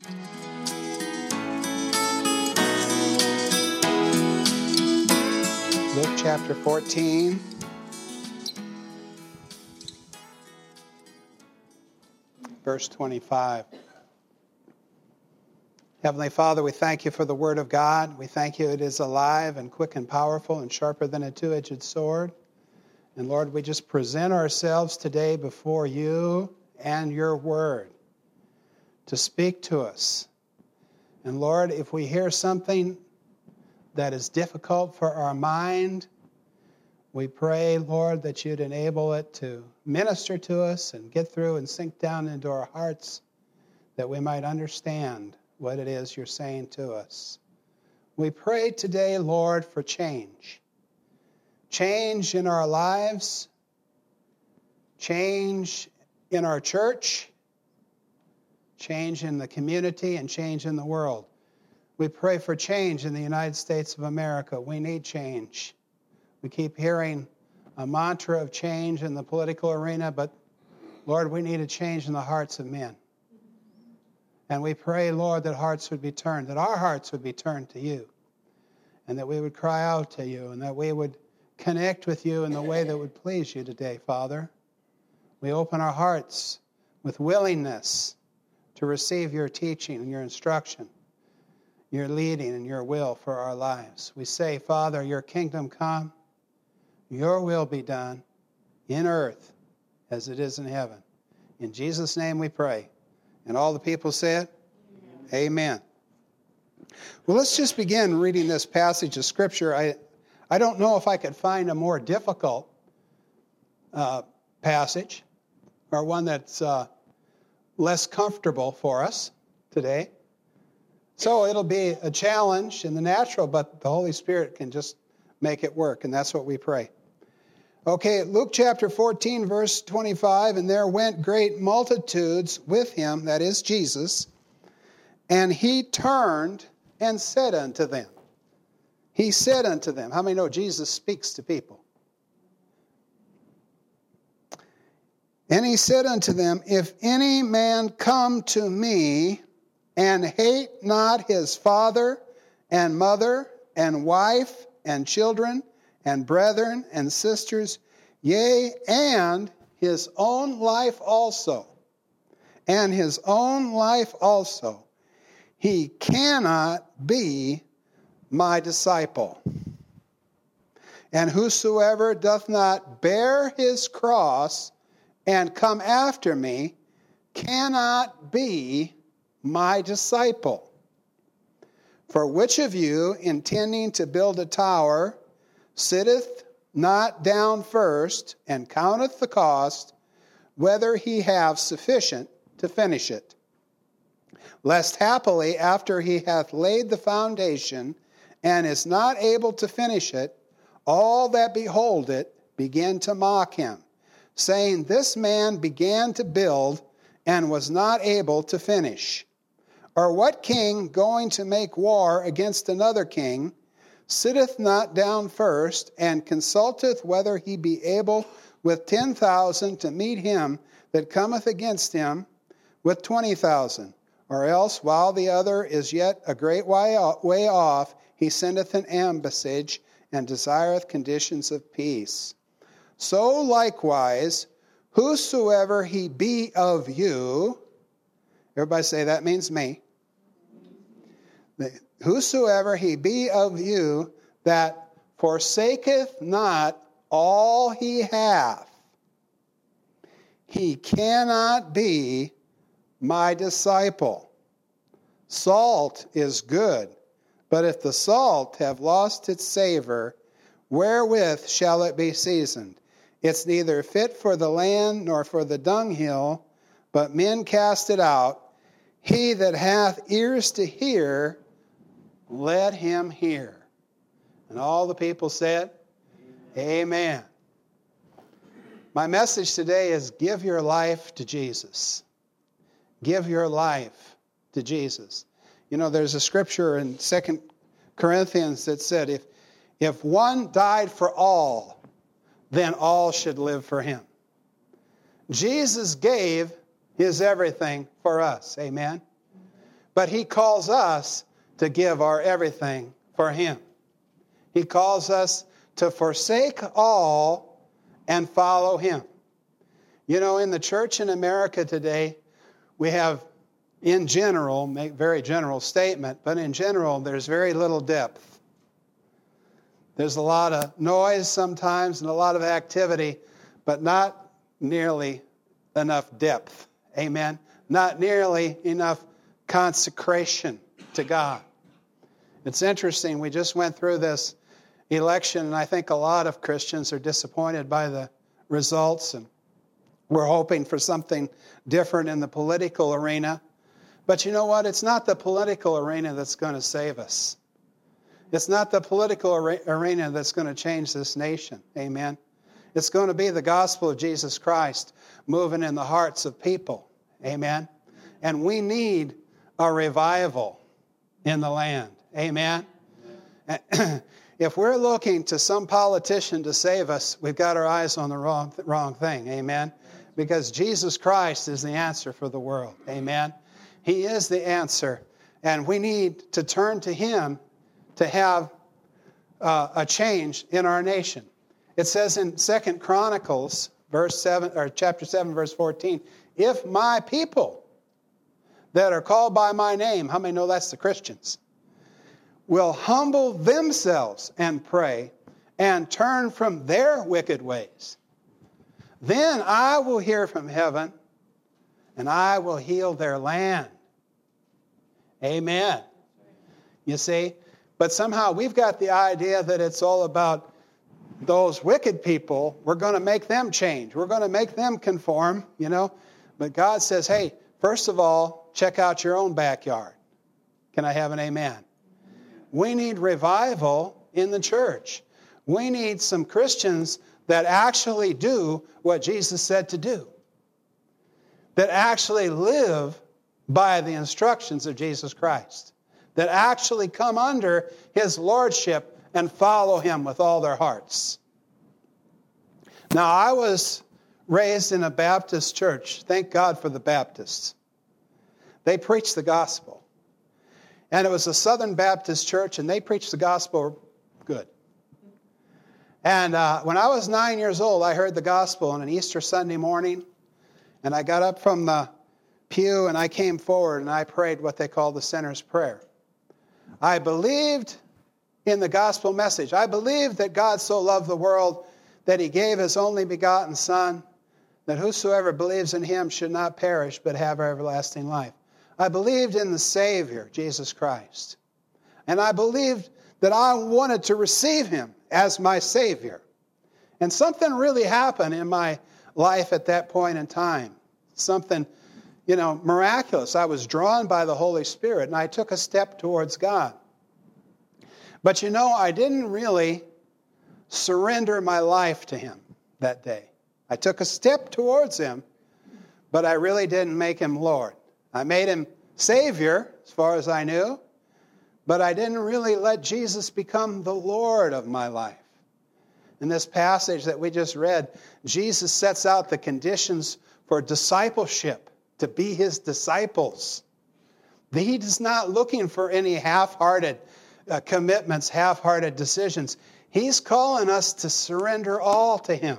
Luke chapter 14. Verse 25. Heavenly Father, we thank you for the Word of God. We thank you it is alive and quick and powerful and sharper than a two edged sword. And Lord, we just present ourselves today before you and your Word to speak to us. And Lord, if we hear something that is difficult for our mind, we pray, Lord, that you'd enable it to minister to us and get through and sink down into our hearts that we might understand what it is you're saying to us. We pray today, Lord, for change. Change in our lives, change in our church, change in the community, and change in the world. We pray for change in the United States of America. We need change. We keep hearing a mantra of change in the political arena, but Lord, we need a change in the hearts of men. And we pray, Lord, that hearts would be turned, that our hearts would be turned to you, and that we would cry out to you, and that we would connect with you in the way that would please you today, Father. We open our hearts with willingness to receive your teaching and your instruction your leading and your will for our lives. We say, Father, your kingdom come, your will be done in earth as it is in heaven. In Jesus' name we pray. And all the people said, Amen. Amen. Well, let's just begin reading this passage of Scripture. I, I don't know if I could find a more difficult uh, passage or one that's uh, less comfortable for us today. So it'll be a challenge in the natural, but the Holy Spirit can just make it work, and that's what we pray. Okay, Luke chapter 14, verse 25, and there went great multitudes with him, that is Jesus, and he turned and said unto them, He said unto them, How many know Jesus speaks to people? And he said unto them, If any man come to me and hate not his father and mother and wife and children and brethren and sisters, yea, and his own life also, and his own life also, he cannot be my disciple. And whosoever doth not bear his cross and come after me cannot be my disciple. For which of you, intending to build a tower, sitteth not down first and counteth the cost, whether he have sufficient to finish it? Lest happily, after he hath laid the foundation and is not able to finish it, all that behold it begin to mock him, saying, This man began to build and was not able to finish. Or what king going to make war against another king sitteth not down first and consulteth whether he be able with ten thousand to meet him that cometh against him with twenty thousand? Or else, while the other is yet a great way off, he sendeth an ambassage and desireth conditions of peace. So likewise, whosoever he be of you, everybody say that means me whosoever he be of you that forsaketh not all he hath, he cannot be my disciple. Salt is good, but if the salt have lost its savor, wherewith shall it be seasoned? It's neither fit for the land nor for the dunghill, but men cast it out. He that hath ears to hear, let him hear. And all the people said, Amen. Amen. My message today is give your life to Jesus. Give your life to Jesus. You know, there's a scripture in Second Corinthians that said, if, if one died for all, then all should live for him. Jesus gave his everything for us. Amen. But He calls us to give our everything for Him. He calls us to forsake all and follow Him. You know, in the church in America today, we have, in general, make very general statement, but in general, there's very little depth. There's a lot of noise sometimes and a lot of activity, but not nearly enough depth. Amen. Not nearly enough consecration to God. It's interesting. We just went through this election, and I think a lot of Christians are disappointed by the results, and we're hoping for something different in the political arena. But you know what? It's not the political arena that's going to save us. It's not the political arena that's going to change this nation. Amen. It's going to be the gospel of Jesus Christ moving in the hearts of people. Amen. And we need a revival in the land. Amen. if we're looking to some politician to save us, we've got our eyes on the wrong, wrong thing. Amen. Because Jesus Christ is the answer for the world. Amen. He is the answer. And we need to turn to Him to have uh, a change in our nation. It says in Second Chronicles, verse 7, or chapter 7, verse 14, if my people that are called by my name, how many know that's the Christians? will humble themselves and pray and turn from their wicked ways, then I will hear from heaven and I will heal their land. Amen. You see? But somehow we've got the idea that it's all about those wicked people. We're going to make them change. We're going to make them conform, you know. But God says, hey, first of all, check out your own backyard. Can I have an amen? We need revival in the church. We need some Christians that actually do what Jesus said to do, that actually live by the instructions of Jesus Christ, that actually come under his lordship and follow him with all their hearts. Now, I was raised in a Baptist church. Thank God for the Baptists. They preach the gospel. And it was a Southern Baptist church, and they preached the gospel good. And uh, when I was nine years old, I heard the gospel on an Easter Sunday morning. And I got up from the pew and I came forward and I prayed what they call the sinner's prayer. I believed in the gospel message. I believed that God so loved the world that he gave his only begotten Son, that whosoever believes in him should not perish but have everlasting life. I believed in the Savior, Jesus Christ. And I believed that I wanted to receive him as my Savior. And something really happened in my life at that point in time. Something, you know, miraculous. I was drawn by the Holy Spirit and I took a step towards God. But you know, I didn't really surrender my life to Him that day. I took a step towards Him, but I really didn't make Him Lord. I made him Savior, as far as I knew, but I didn't really let Jesus become the Lord of my life. In this passage that we just read, Jesus sets out the conditions for discipleship, to be his disciples. He is not looking for any half hearted uh, commitments, half hearted decisions. He's calling us to surrender all to him.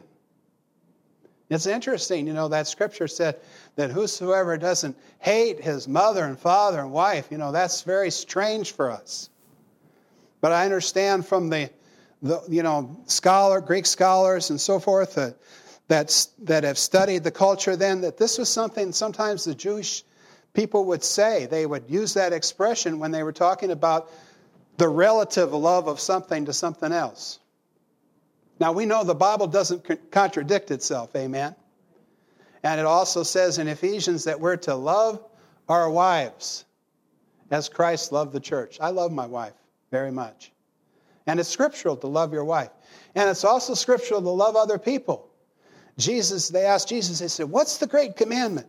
It's interesting, you know, that scripture said that whosoever doesn't hate his mother and father and wife, you know, that's very strange for us. But I understand from the, the you know, scholar, Greek scholars and so forth uh, that, that have studied the culture then that this was something sometimes the Jewish people would say. They would use that expression when they were talking about the relative love of something to something else. Now, we know the Bible doesn't contradict itself, amen? And it also says in Ephesians that we're to love our wives as Christ loved the church. I love my wife very much. And it's scriptural to love your wife. And it's also scriptural to love other people. Jesus, they asked Jesus, they said, What's the great commandment?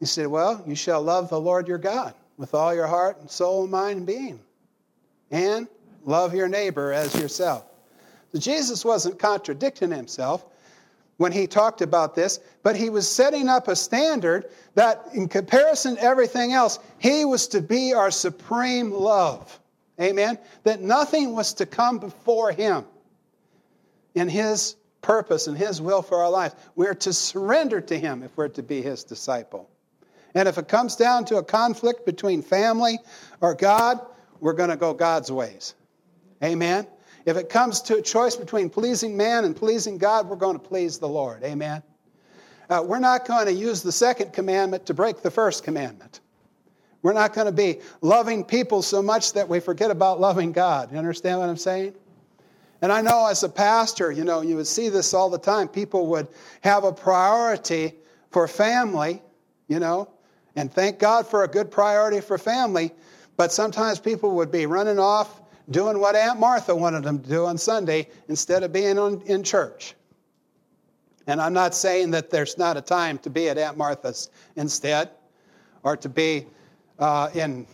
He said, Well, you shall love the Lord your God with all your heart and soul, and mind, and being. And love your neighbor as yourself. So Jesus wasn't contradicting himself, when he talked about this, but he was setting up a standard that, in comparison to everything else, he was to be our supreme love. Amen? That nothing was to come before him in his purpose and his will for our lives. We're to surrender to him if we're to be his disciple. And if it comes down to a conflict between family or God, we're going to go God's ways. Amen? If it comes to a choice between pleasing man and pleasing God, we're going to please the Lord. Amen? Uh, we're not going to use the second commandment to break the first commandment. We're not going to be loving people so much that we forget about loving God. You understand what I'm saying? And I know as a pastor, you know, you would see this all the time. People would have a priority for family, you know, and thank God for a good priority for family. But sometimes people would be running off doing what Aunt Martha wanted them to do on Sunday instead of being on, in church. And I'm not saying that there's not a time to be at Aunt Martha's instead, or to be uh, in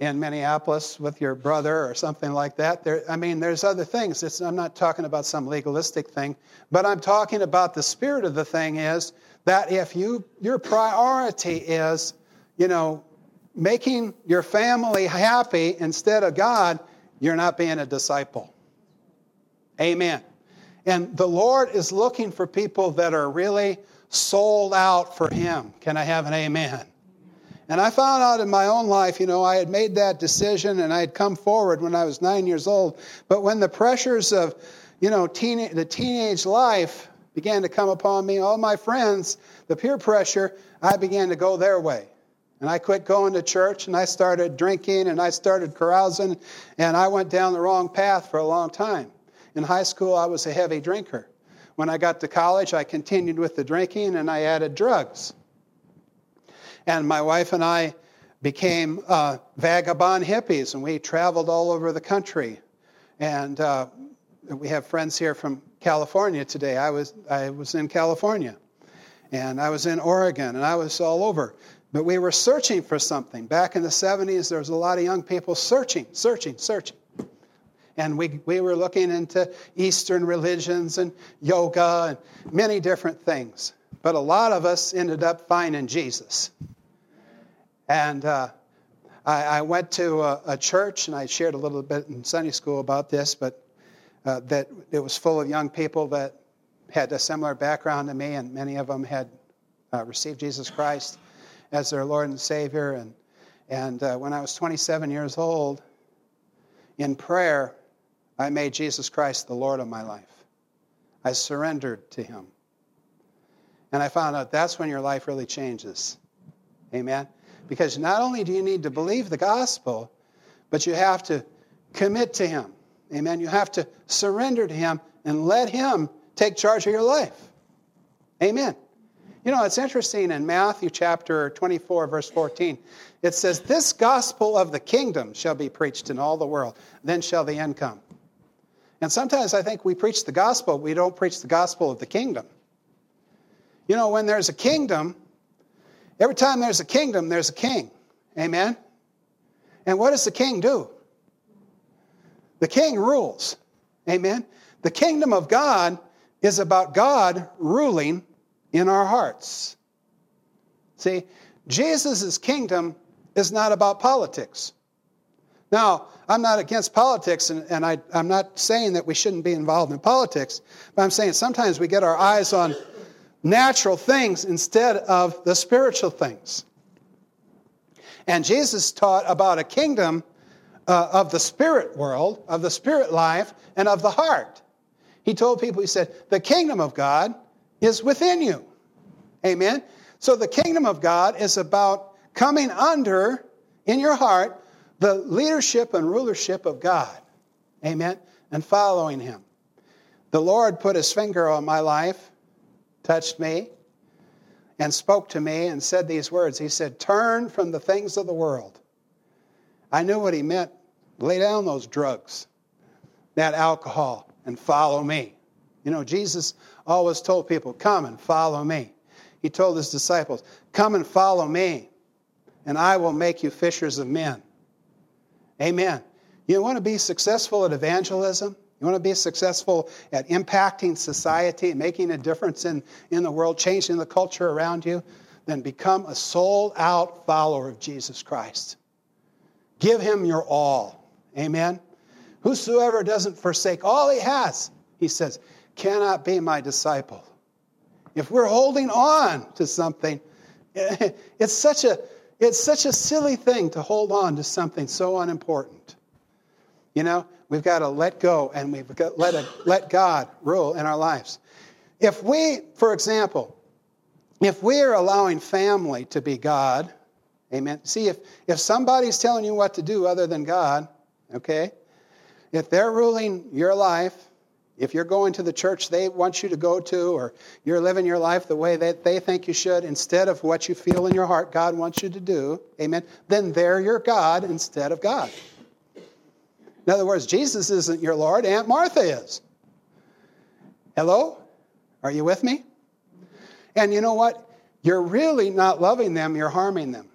in Minneapolis with your brother or something like that. There, I mean, there's other things. It's, I'm not talking about some legalistic thing, but I'm talking about the spirit of the thing is that if you your priority is, you know, making your family happy instead of God, you're not being a disciple. Amen. And the Lord is looking for people that are really sold out for Him. Can I have an amen? And I found out in my own life, you know, I had made that decision and I had come forward when I was nine years old. But when the pressures of, you know, teen, the teenage life began to come upon me, all my friends, the peer pressure, I began to go their way. And I quit going to church and I started drinking and I started carousing and I went down the wrong path for a long time. In high school, I was a heavy drinker. When I got to college, I continued with the drinking and I added drugs. And my wife and I became uh, vagabond hippies and we traveled all over the country. And uh, we have friends here from California today. I was, I was in California and I was in Oregon and I was all over. But we were searching for something. Back in the 70s, there was a lot of young people searching, searching, searching. And we, we were looking into Eastern religions and yoga and many different things. But a lot of us ended up finding Jesus. And uh, I, I, went to a, a, church, and I shared a little bit in Sunday school about this, but uh, that it was full of young people that had a similar background to me, and many of them had uh, received Jesus Christ as their Lord and Savior. And, and uh, when I was 27 years old, in prayer, I made Jesus Christ the Lord of my life. I surrendered to Him. And I found out that's when your life really changes. Amen? Because not only do you need to believe the gospel, but you have to commit to Him. Amen? You have to surrender to Him and let Him take charge of your life. Amen. You know, it's interesting in Matthew chapter 24, verse 14. It says, This gospel of the kingdom shall be preached in all the world, then shall the end come. And sometimes I think we preach the gospel, we don't preach the gospel of the kingdom. You know, when there's a kingdom, every time there's a kingdom, there's a king. Amen? And what does the king do? The king rules. Amen? The kingdom of God is about God ruling in our hearts. See, Jesus' kingdom is not about politics. Now, I'm not against politics, and, and I, I'm not saying that we shouldn't be involved in politics, but I'm saying sometimes we get our eyes on natural things instead of the spiritual things. And Jesus taught about a kingdom uh, of the spirit world, of the spirit life, and of the heart. He told people, He said, the kingdom of God is within you. Amen? So the kingdom of God is about coming under, in your heart, the leadership and rulership of God. Amen? And following Him. The Lord put His finger on my life, touched me, and spoke to me and said these words. He said, Turn from the things of the world. I knew what He meant. Lay down those drugs, that alcohol, and follow me. You know, Jesus always told people, Come and follow me. He told his disciples, Come and follow me, and I will make you fishers of men. Amen. You want to be successful at evangelism? You want to be successful at impacting society, making a difference in, in the world, changing the culture around you? Then become a sold out follower of Jesus Christ. Give him your all. Amen. Whosoever doesn't forsake all he has, he says, cannot be my disciple. If we're holding on to something, it's such a it's such a silly thing to hold on to something so unimportant. You know, we've got to let go and we've got to let, a, let God rule in our lives. If we, for example, if we are allowing family to be God, amen. See, if, if somebody's telling you what to do other than God, okay, if they're ruling your life, if you're going to the church they want you to go to, or you're living your life the way that they think you should instead of what you feel in your heart God wants you to do, amen, then they're your God instead of God. In other words, Jesus isn't your Lord, Aunt Martha is. Hello? Are you with me? And you know what? You're really not loving them, you're harming them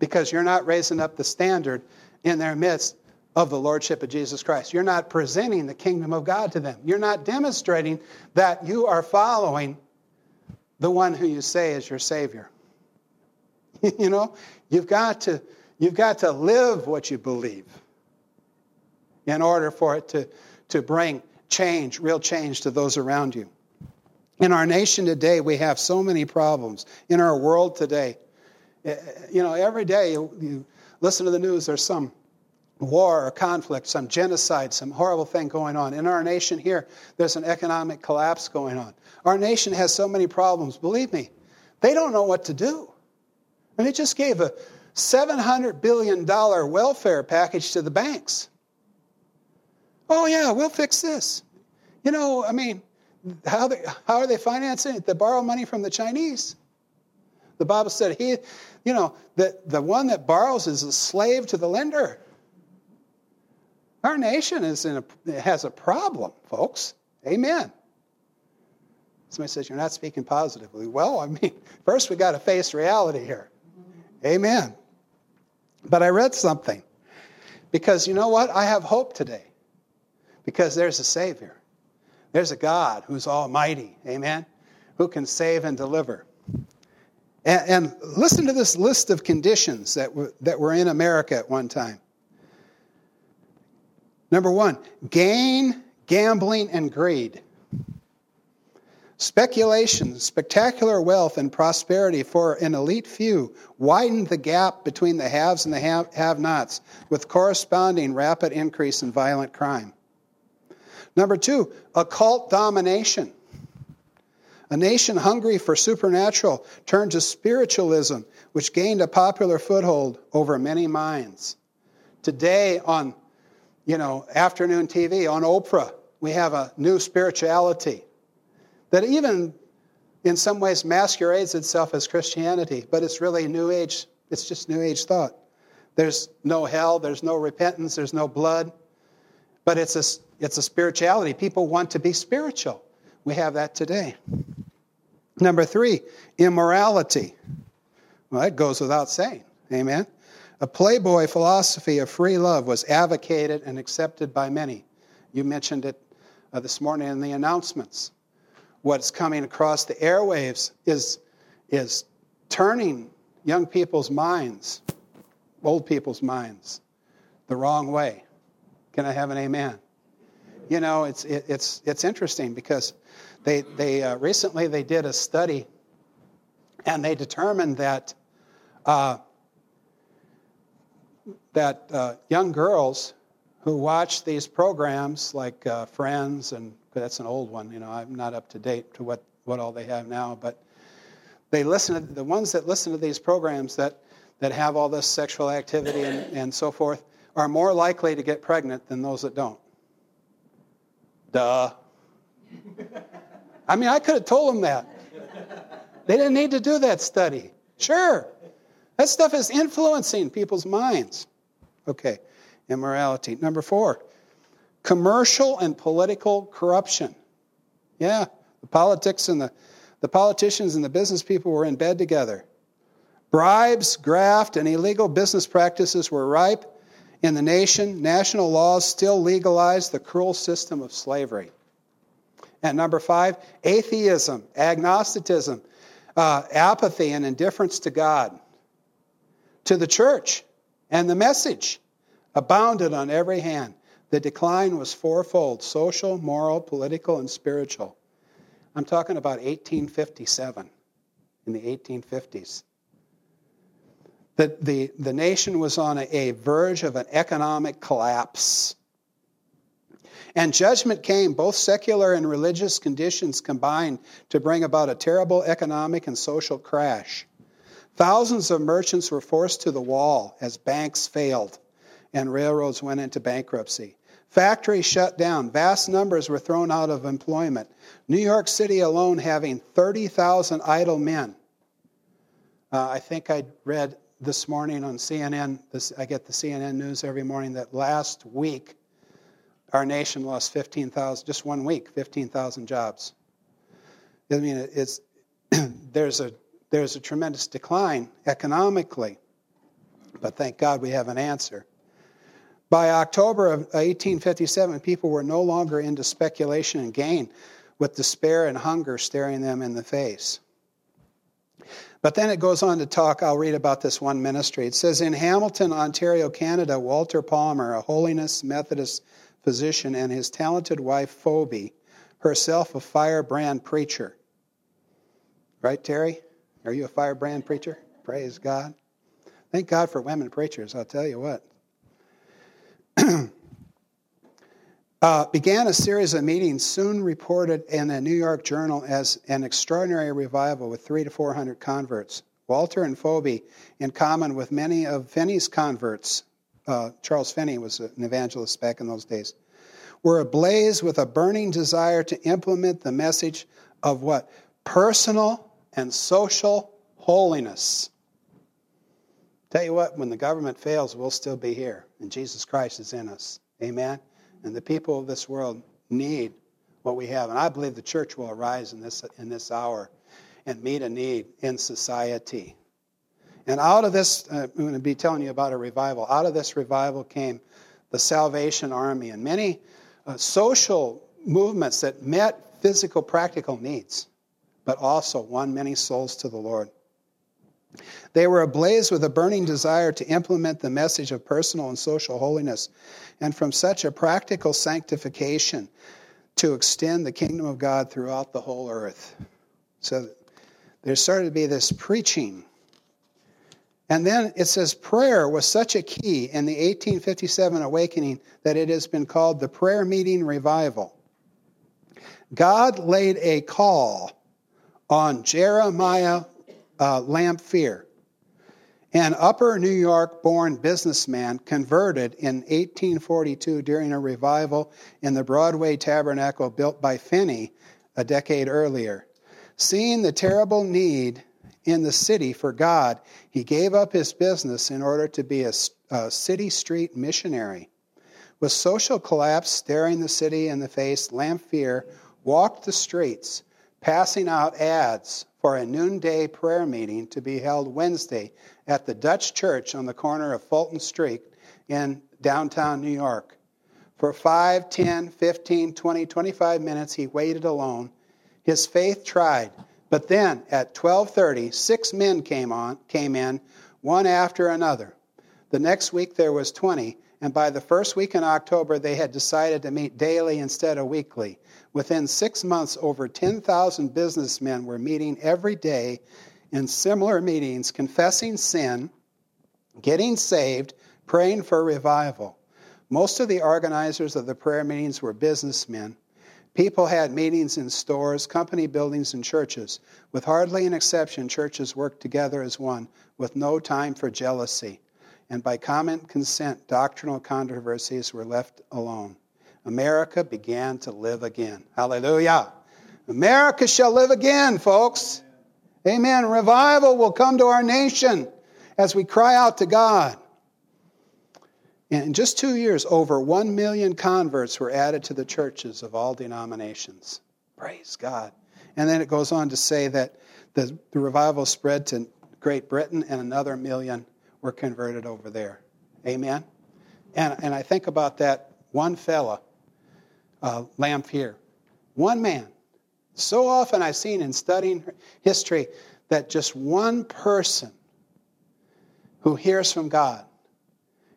because you're not raising up the standard in their midst of the Lordship of Jesus Christ. You're not presenting the kingdom of God to them. You're not demonstrating that you are following the one who you say is your Savior. you know, you've got to you've got to live what you believe in order for it to, to bring change, real change to those around you. In our nation today, we have so many problems. In our world today, eh, you know, every day you, you listen to the news, there's some war or conflict, some genocide, some horrible thing going on. In our nation here, there's an economic collapse going on. Our nation has so many problems. Believe me, they don't know what to do. And they just gave a $700 billion welfare package to the banks. Oh, yeah, we'll fix this. You know, I mean, how, they, how are they financing it? They borrow money from the Chinese. The Bible said, he, you know, that the one that borrows is a slave to the lender. Our nation is in a, has a problem, folks. Amen. Somebody says, You're not speaking positively. Well, I mean, first we got to face reality here. Amen. But I read something because you know what? I have hope today because there's a Savior. There's a God who's almighty. Amen. Who can save and deliver. And, and listen to this list of conditions that were, that were in America at one time. Number one, gain, gambling, and greed. Speculation, spectacular wealth, and prosperity for an elite few widened the gap between the haves and the have nots, with corresponding rapid increase in violent crime. Number two, occult domination. A nation hungry for supernatural turned to spiritualism, which gained a popular foothold over many minds. Today, on you know, afternoon TV on Oprah. We have a new spirituality that even in some ways masquerades itself as Christianity, but it's really New Age. It's just New Age thought. There's no hell, there's no repentance, there's no blood, but it's a, it's a spirituality. People want to be spiritual. We have that today. Number three, immorality. Well, that goes without saying. Amen. A playboy philosophy of free love was advocated and accepted by many. You mentioned it uh, this morning in the announcements. What's coming across the airwaves is, is turning young people's minds, old people's minds, the wrong way. Can I have an amen? You know, it's, it, it's, it's interesting because they, they uh, recently they did a study and they determined that uh, that uh, young girls who watch these programs like uh, Friends, and that's an old one, you know, I'm not up to date to what, what all they have now, but they listen to the ones that listen to these programs that, that have all this sexual activity and, and so forth are more likely to get pregnant than those that don't. Duh. I mean, I could have told them that. They didn't need to do that study. Sure. That stuff is influencing people's minds. Okay, immorality. Number four, commercial and political corruption. Yeah, the politics and the, the politicians and the business people were in bed together. Bribes, graft, and illegal business practices were ripe In the nation, national laws still legalize the cruel system of slavery. And number five, atheism, agnosticism, uh, apathy, and indifference to God, to the church, and the message abounded on every hand. The decline was fourfold social, moral, political, and spiritual. I'm talking about 1857, in the 1850s. The, the, the nation was on a, a verge of an economic collapse. And judgment came, both secular and religious conditions combined to bring about a terrible economic and social crash. Thousands of merchants were forced to the wall as banks failed and railroads went into bankruptcy. Factories shut down. Vast numbers were thrown out of employment. New York City alone having 30,000 idle men. Uh, I think I read this morning on CNN, this, I get the CNN news every morning, that last week our nation lost 15,000, just one week, 15,000 jobs. I mean, it's, there's, a, there's a tremendous decline economically, but thank God we have an answer. By October of uh, 1857, people were no longer into speculation and gain, with despair and hunger staring them in the face. But then it goes on to talk, I'll read about this one ministry. It says In Hamilton, Ontario, Canada, Walter Palmer, a holiness Methodist physician, and his talented wife, Phoebe, herself a firebrand preacher. Right, Terry? Are you a firebrand preacher? Praise God. Thank God for women preachers, I'll tell you what. uh, began a series of meetings soon reported in a New York Journal as an extraordinary revival with three to four hundred converts. Walter and Phoebe, in common with many of Finney's converts, uh, Charles Finney was an evangelist back in those days, were ablaze with a burning desire to implement the message of what? Personal and social holiness. Tell you what, when the government fails, we'll still be here, and Jesus Christ is in us. Amen? And the people of this world need what we have. And I believe the church will arise in this, in this hour and meet a need in society. And out of this, uh, I'm going to be telling you about a revival. Out of this revival came the Salvation Army and many uh, social movements that met physical, practical needs, but also won many souls to the Lord. They were ablaze with a burning desire to implement the message of personal and social holiness, and from such a practical sanctification to extend the kingdom of God throughout the whole earth. So there started to be this preaching. And then it says prayer was such a key in the 1857 awakening that it has been called the prayer meeting revival. God laid a call on Jeremiah uh, Lanphier, an upper New York born businessman converted in 1842 during a revival in the Broadway Tabernacle built by Finney a decade earlier. Seeing the terrible need in the city for God, he gave up his business in order to be a, a city street missionary. With social collapse staring the city in the face, Lanphier walked the streets, passing out ads for a noonday prayer meeting to be held Wednesday at the Dutch Church on the corner of Fulton Street in downtown New York. For 5, 10, 15, 20, 25 minutes he waited alone. His faith tried, but then at 12:30 six men came on came in, one after another. The next week there was 20, and by the first week in October they had decided to meet daily instead of weekly. Within six months, over 10,000 businessmen were meeting every day in similar meetings, confessing sin, getting saved, praying for revival. Most of the organizers of the prayer meetings were businessmen. People had meetings in stores, company buildings, and churches. With hardly an exception, churches worked together as one, with no time for jealousy. And by common consent, doctrinal controversies were left alone. America began to live again. Hallelujah. America shall live again, folks. Amen. Revival will come to our nation as we cry out to God. In just two years, over one million converts were added to the churches of all denominations. Praise God. And then it goes on to say that the, the revival spread to Great Britain and another million were converted over there. Amen. And, and I think about that one fella, uh, Lanphier, one man. So often I've seen in studying history that just one person who hears from God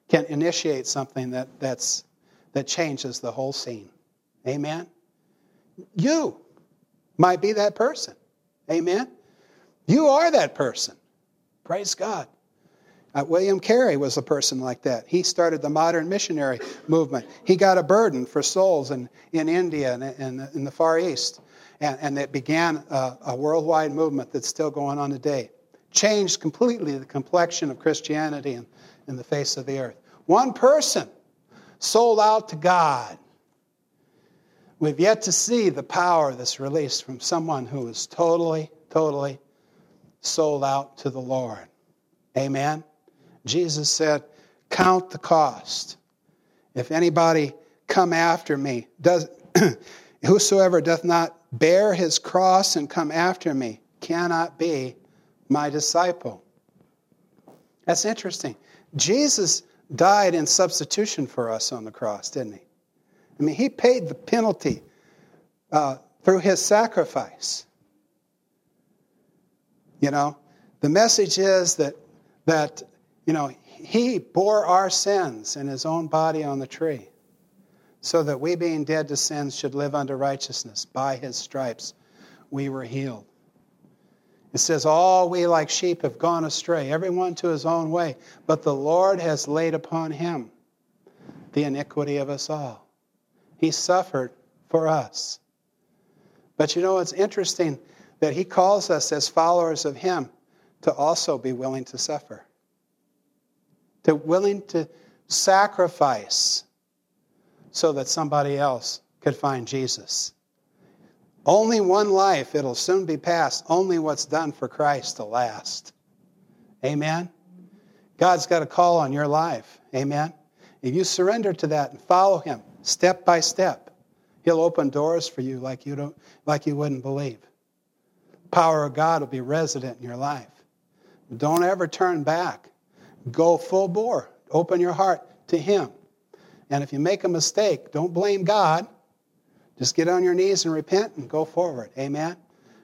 can initiate something that, that's, that changes the whole scene. Amen? You might be that person. Amen? You are that person. Praise God. Uh, William Carey was a person like that. He started the modern missionary movement. He got a burden for souls in, in India and in, in the Far East. And, and it began a, a worldwide movement that's still going on today. Changed completely the complexion of Christianity in, in the face of the earth. One person sold out to God. We've yet to see the power that's released from someone who is totally, totally sold out to the Lord. Amen. Jesus said, Count the cost. If anybody come after me, does whosoever doth not bear his cross and come after me cannot be my disciple. That's interesting. Jesus died in substitution for us on the cross, didn't he? I mean, he paid the penalty uh, through his sacrifice. You know, the message is that that you know, he bore our sins in his own body on the tree, so that we, being dead to sins, should live unto righteousness. By his stripes we were healed. It says, All we like sheep have gone astray, everyone to his own way, but the Lord has laid upon him the iniquity of us all. He suffered for us. But you know, it's interesting that he calls us as followers of him to also be willing to suffer to willing to sacrifice so that somebody else could find Jesus. Only one life, it'll soon be past. Only what's done for Christ to last. Amen? God's got a call on your life. Amen? If you surrender to that and follow Him step by step, He'll open doors for you like you, don't, like you wouldn't believe. The power of God will be resident in your life. Don't ever turn back. Go full bore. Open your heart to Him. And if you make a mistake, don't blame God. Just get on your knees and repent and go forward. Amen?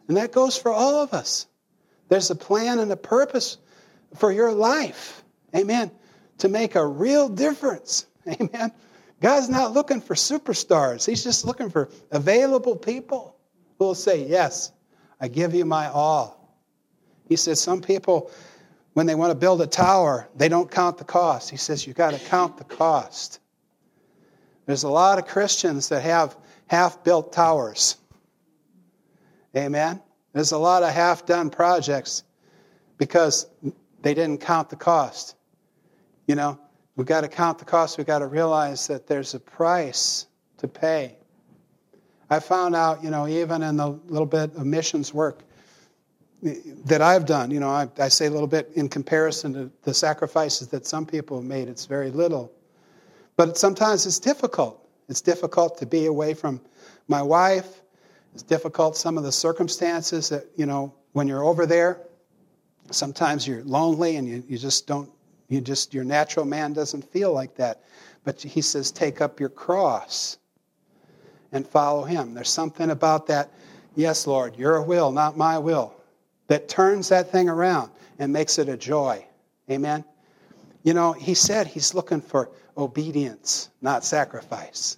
And that goes for all of us. There's a plan and a purpose for your life. Amen? To make a real difference. Amen? God's not looking for superstars, He's just looking for available people who will say, Yes, I give you my all. He says, Some people when they want to build a tower, they don't count the cost. He says, You've got to count the cost. There's a lot of Christians that have half built towers. Amen? There's a lot of half done projects because they didn't count the cost. You know, we've got to count the cost. We've got to realize that there's a price to pay. I found out, you know, even in the little bit of missions work that I've done. You know, I, I, say a little bit in comparison to the sacrifices that some people have made. It's very little. But sometimes it's difficult. It's difficult to be away from my wife. It's difficult, some of the circumstances that, you know, when you're over there, sometimes you're lonely and you, you just don't, you just, your natural man doesn't feel like that. But he says, take up your cross and follow him. There's something about that. Yes, Lord, your will, not my will that turns that thing around and makes it a joy. Amen? You know, he said he's looking for obedience, not sacrifice.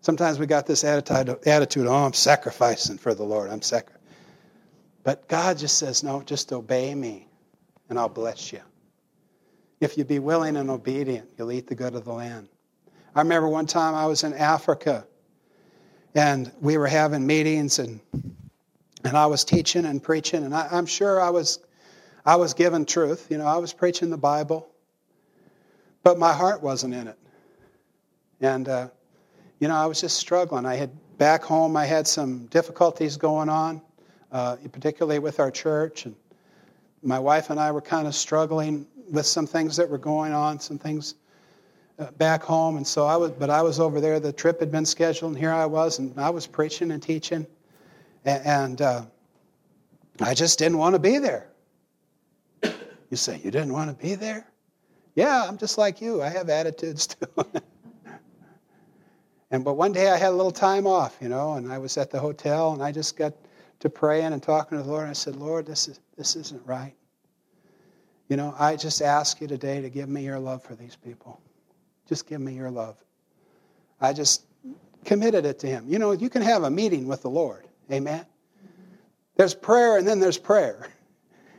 Sometimes we got this attitude, attitude oh, I'm sacrificing for the Lord. I'm sacrificing. But God just says, no, just obey me, and I'll bless you. If you be willing and obedient, you'll eat the good of the land. I remember one time I was in Africa, and we were having meetings, and and I was teaching and preaching, and I, am sure I was, I was given truth. You know, I was preaching the Bible, but my heart wasn't in it. And, uh, you know, I was just struggling. I had back home, I had some difficulties going on, uh, particularly with our church, and my wife and I were kind of struggling with some things that were going on, some things uh, back home, and so I was. But I was over there. The trip had been scheduled, and here I was, and I was preaching and teaching. And uh, I just didn't want to be there. You say, You didn't want to be there? Yeah, I'm just like you. I have attitudes too. and but one day I had a little time off, you know, and I was at the hotel and I just got to praying and talking to the Lord. And I said, Lord, this is this isn't right. You know, I just ask you today to give me your love for these people. Just give me your love. I just committed it to Him. You know, you can have a meeting with the Lord. Amen. There's prayer and then there's prayer.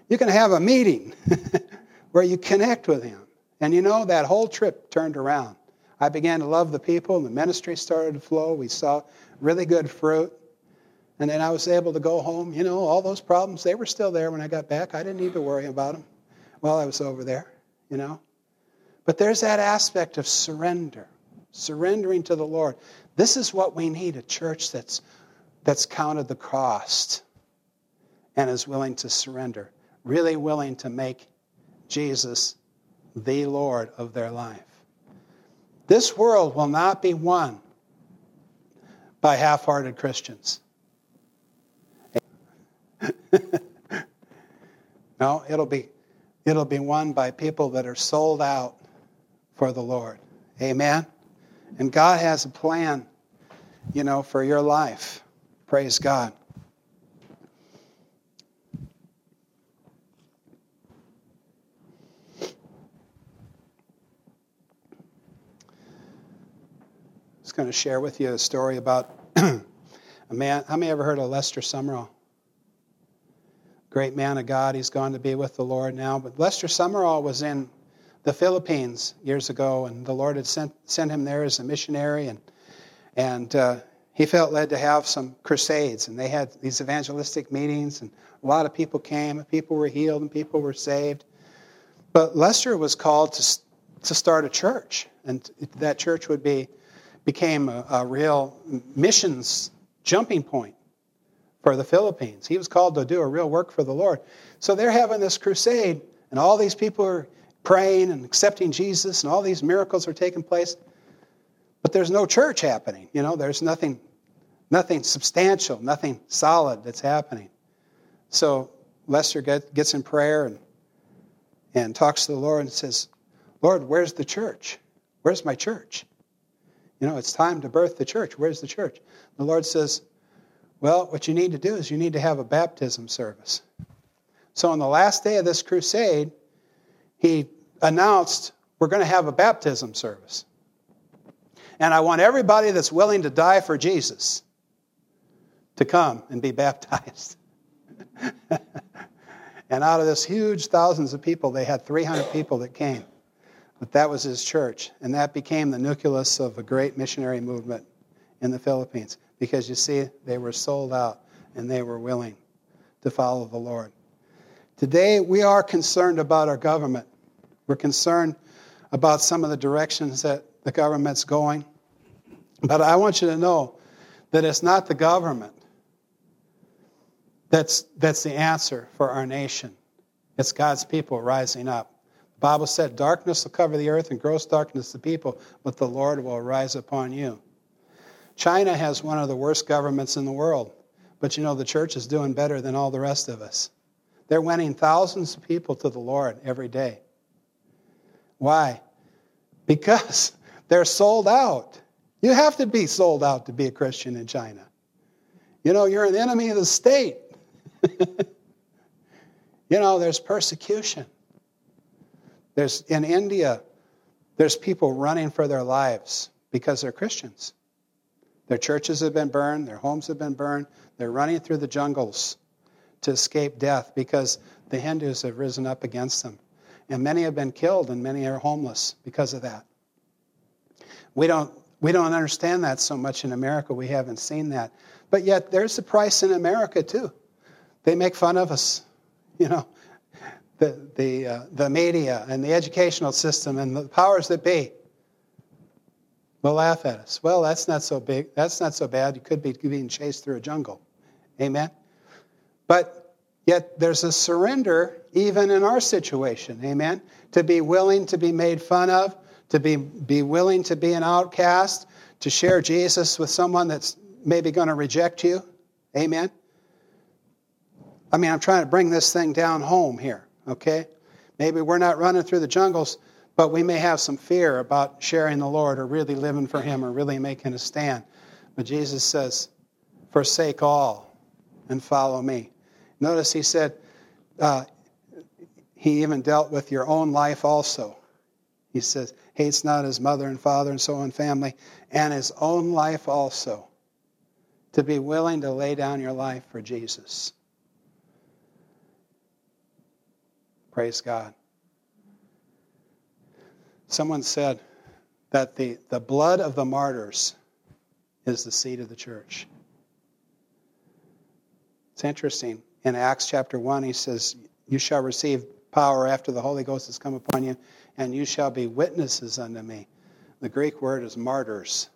You can have a meeting where you connect with Him. And you know, that whole trip turned around. I began to love the people, and the ministry started to flow. We saw really good fruit. And then I was able to go home. You know, all those problems, they were still there when I got back. I didn't need to worry about them while I was over there, you know. But there's that aspect of surrender, surrendering to the Lord. This is what we need a church that's, that's counted the cost and is willing to surrender, really willing to make Jesus the Lord of their life. This world will not be won by half hearted Christians. no, it'll be, it'll be won by people that are sold out for the Lord. Amen? And God has a plan, you know, for your life. Praise God. Just going to share with you a story about a man. How many ever heard of Lester Sumrall? Great man of God. He's gone to be with the Lord now. But Lester Sumrall was in the Philippines years ago, and the Lord had sent, sent him there as a missionary, and and uh, he felt led to have some crusades, and they had these evangelistic meetings, and a lot of people came, and people were healed, and people were saved. But Lester was called to to start a church, and that church would be became a, a real missions jumping point for the Philippines. He was called to do a real work for the Lord. So they're having this crusade, and all these people are praying and accepting Jesus, and all these miracles are taking place. But there's no church happening. You know, there's nothing, nothing substantial, nothing solid that's happening. So Lester get, gets in prayer and, and talks to the Lord and says, Lord, where's the church? Where's my church? You know, it's time to birth the church. Where's the church? The Lord says, Well, what you need to do is you need to have a baptism service. So on the last day of this crusade, he announced, We're going to have a baptism service. And I want everybody that's willing to die for Jesus to come and be baptized. and out of this huge thousands of people, they had 300 people that came. But that was his church, and that became the nucleus of a great missionary movement in the Philippines because you see, they were sold out and they were willing to follow the Lord. Today, we are concerned about our government. We're concerned about some of the directions that the government's going. But I want you to know that it's not the government that's, that's the answer for our nation, it's God's people rising up. The Bible said, Darkness will cover the earth and gross darkness the people, but the Lord will arise upon you. China has one of the worst governments in the world, but you know, the church is doing better than all the rest of us. They're winning thousands of people to the Lord every day. Why? Because they're sold out. You have to be sold out to be a Christian in China. You know, you're an enemy of the state. you know, there's persecution. There's in India, there's people running for their lives because they're Christians. Their churches have been burned, their homes have been burned. They're running through the jungles to escape death because the Hindus have risen up against them. And many have been killed and many are homeless because of that. We don't we don't understand that so much in America. We haven't seen that. But yet there's a price in America too. They make fun of us. You know, the, the, uh, the media and the educational system and the powers that be will laugh at us. Well, that's not so big. That's not so bad. You could be being chased through a jungle. Amen? But yet there's a surrender even in our situation. Amen? To be willing to be made fun of, to be, be willing to be an outcast, to share Jesus with someone that's maybe going to reject you. Amen? I mean, I'm trying to bring this thing down home here okay? Maybe we're not running through the jungles, But we may have some fear about sharing the Lord or really living for Him or really making a stand. But Jesus says, Forsake all and follow me. Notice He said, uh, He even dealt with your own life also. He says, hates not his mother and father and so on, family, and his own life also. To be willing to lay down your life for Jesus. Praise God. Someone said that the, the blood of the martyrs is the seed of the church. It's interesting. In Acts chapter 1, he says, You shall receive power after the Holy Ghost has come upon you, and you shall be witnesses unto me. The Greek word is martyrs.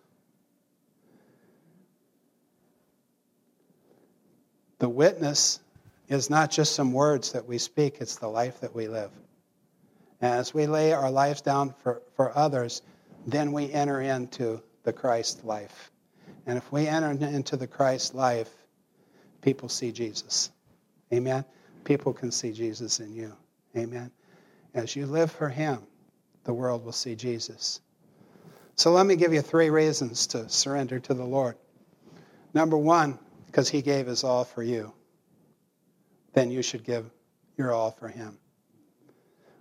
The witness is not just some words that we speak, it's the life that we live. And as we lay our lives down for, for others, then we enter into the Christ life. And if we enter into the Christ life, people see Jesus. Amen? People can see Jesus in you. Amen? As you live for Him, the world will see Jesus. So let me give you three reasons to surrender to the Lord. Number one, because He gave His all for you. Then you should give your all for Him.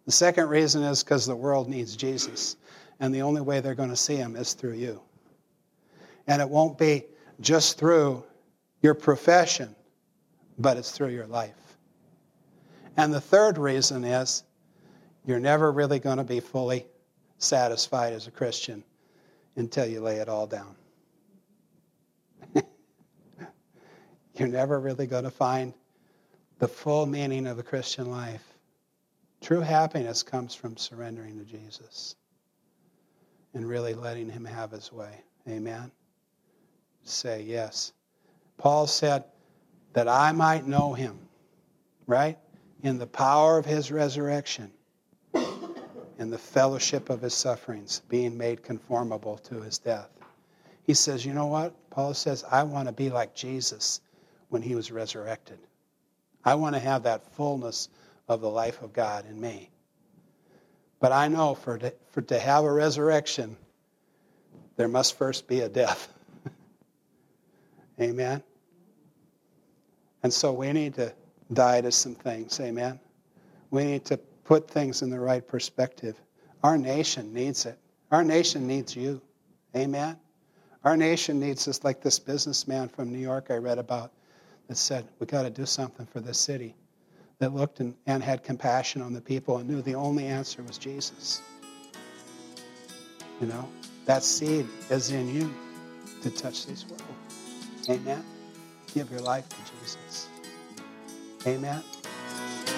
The second reason is because the world needs Jesus. And the only way they're going to see him is through you. And it won't be just through your profession, but it's through your life. And the third reason is you're never really going to be fully satisfied as a Christian until you lay it all down. you're never really going to find the full meaning of the Christian life True happiness comes from surrendering to Jesus and really letting Him have His way. Amen? Say yes. Paul said, that I might know Him, right? In the power of His resurrection, in the fellowship of His sufferings, being made conformable to His death. He says, you know what? Paul says, I want to be like Jesus when He was resurrected. I want to have that fullness of the life of God in me. But I know for to, for to have a resurrection, there must first be a death. Amen. And so we need to die to some things. Amen. We need to put things in the right perspective. Our nation needs it. Our nation needs you. Amen. Our nation needs us like this businessman from New York I read about that said, we got to do something for this city that looked and, and had compassion on the people and knew the only answer was Jesus. You know, that seed is in you to touch this world. Amen. Give your life to Jesus. Amen.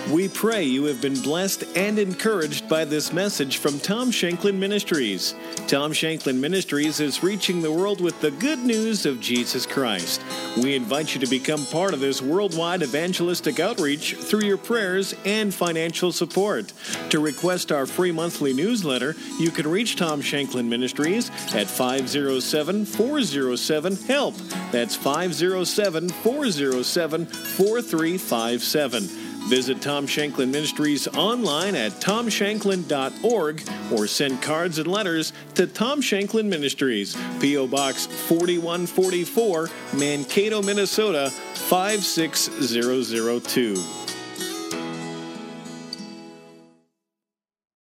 We pray you have been blessed and encouraged by this message from Tom Shanklin Ministries. Tom Shanklin Ministries is reaching the world with the good news of Jesus Christ. We invite you to become part of this worldwide evangelistic outreach through your prayers and financial support. To request our free monthly newsletter, you can reach Tom Shanklin Ministries at 507 407 HELP. That's 507 407 4357. Visit Tom Shanklin Ministries online at tomshanklin.org or send cards and letters to Tom Shanklin Ministries, P.O. Box 4144, Mankato, Minnesota 56002.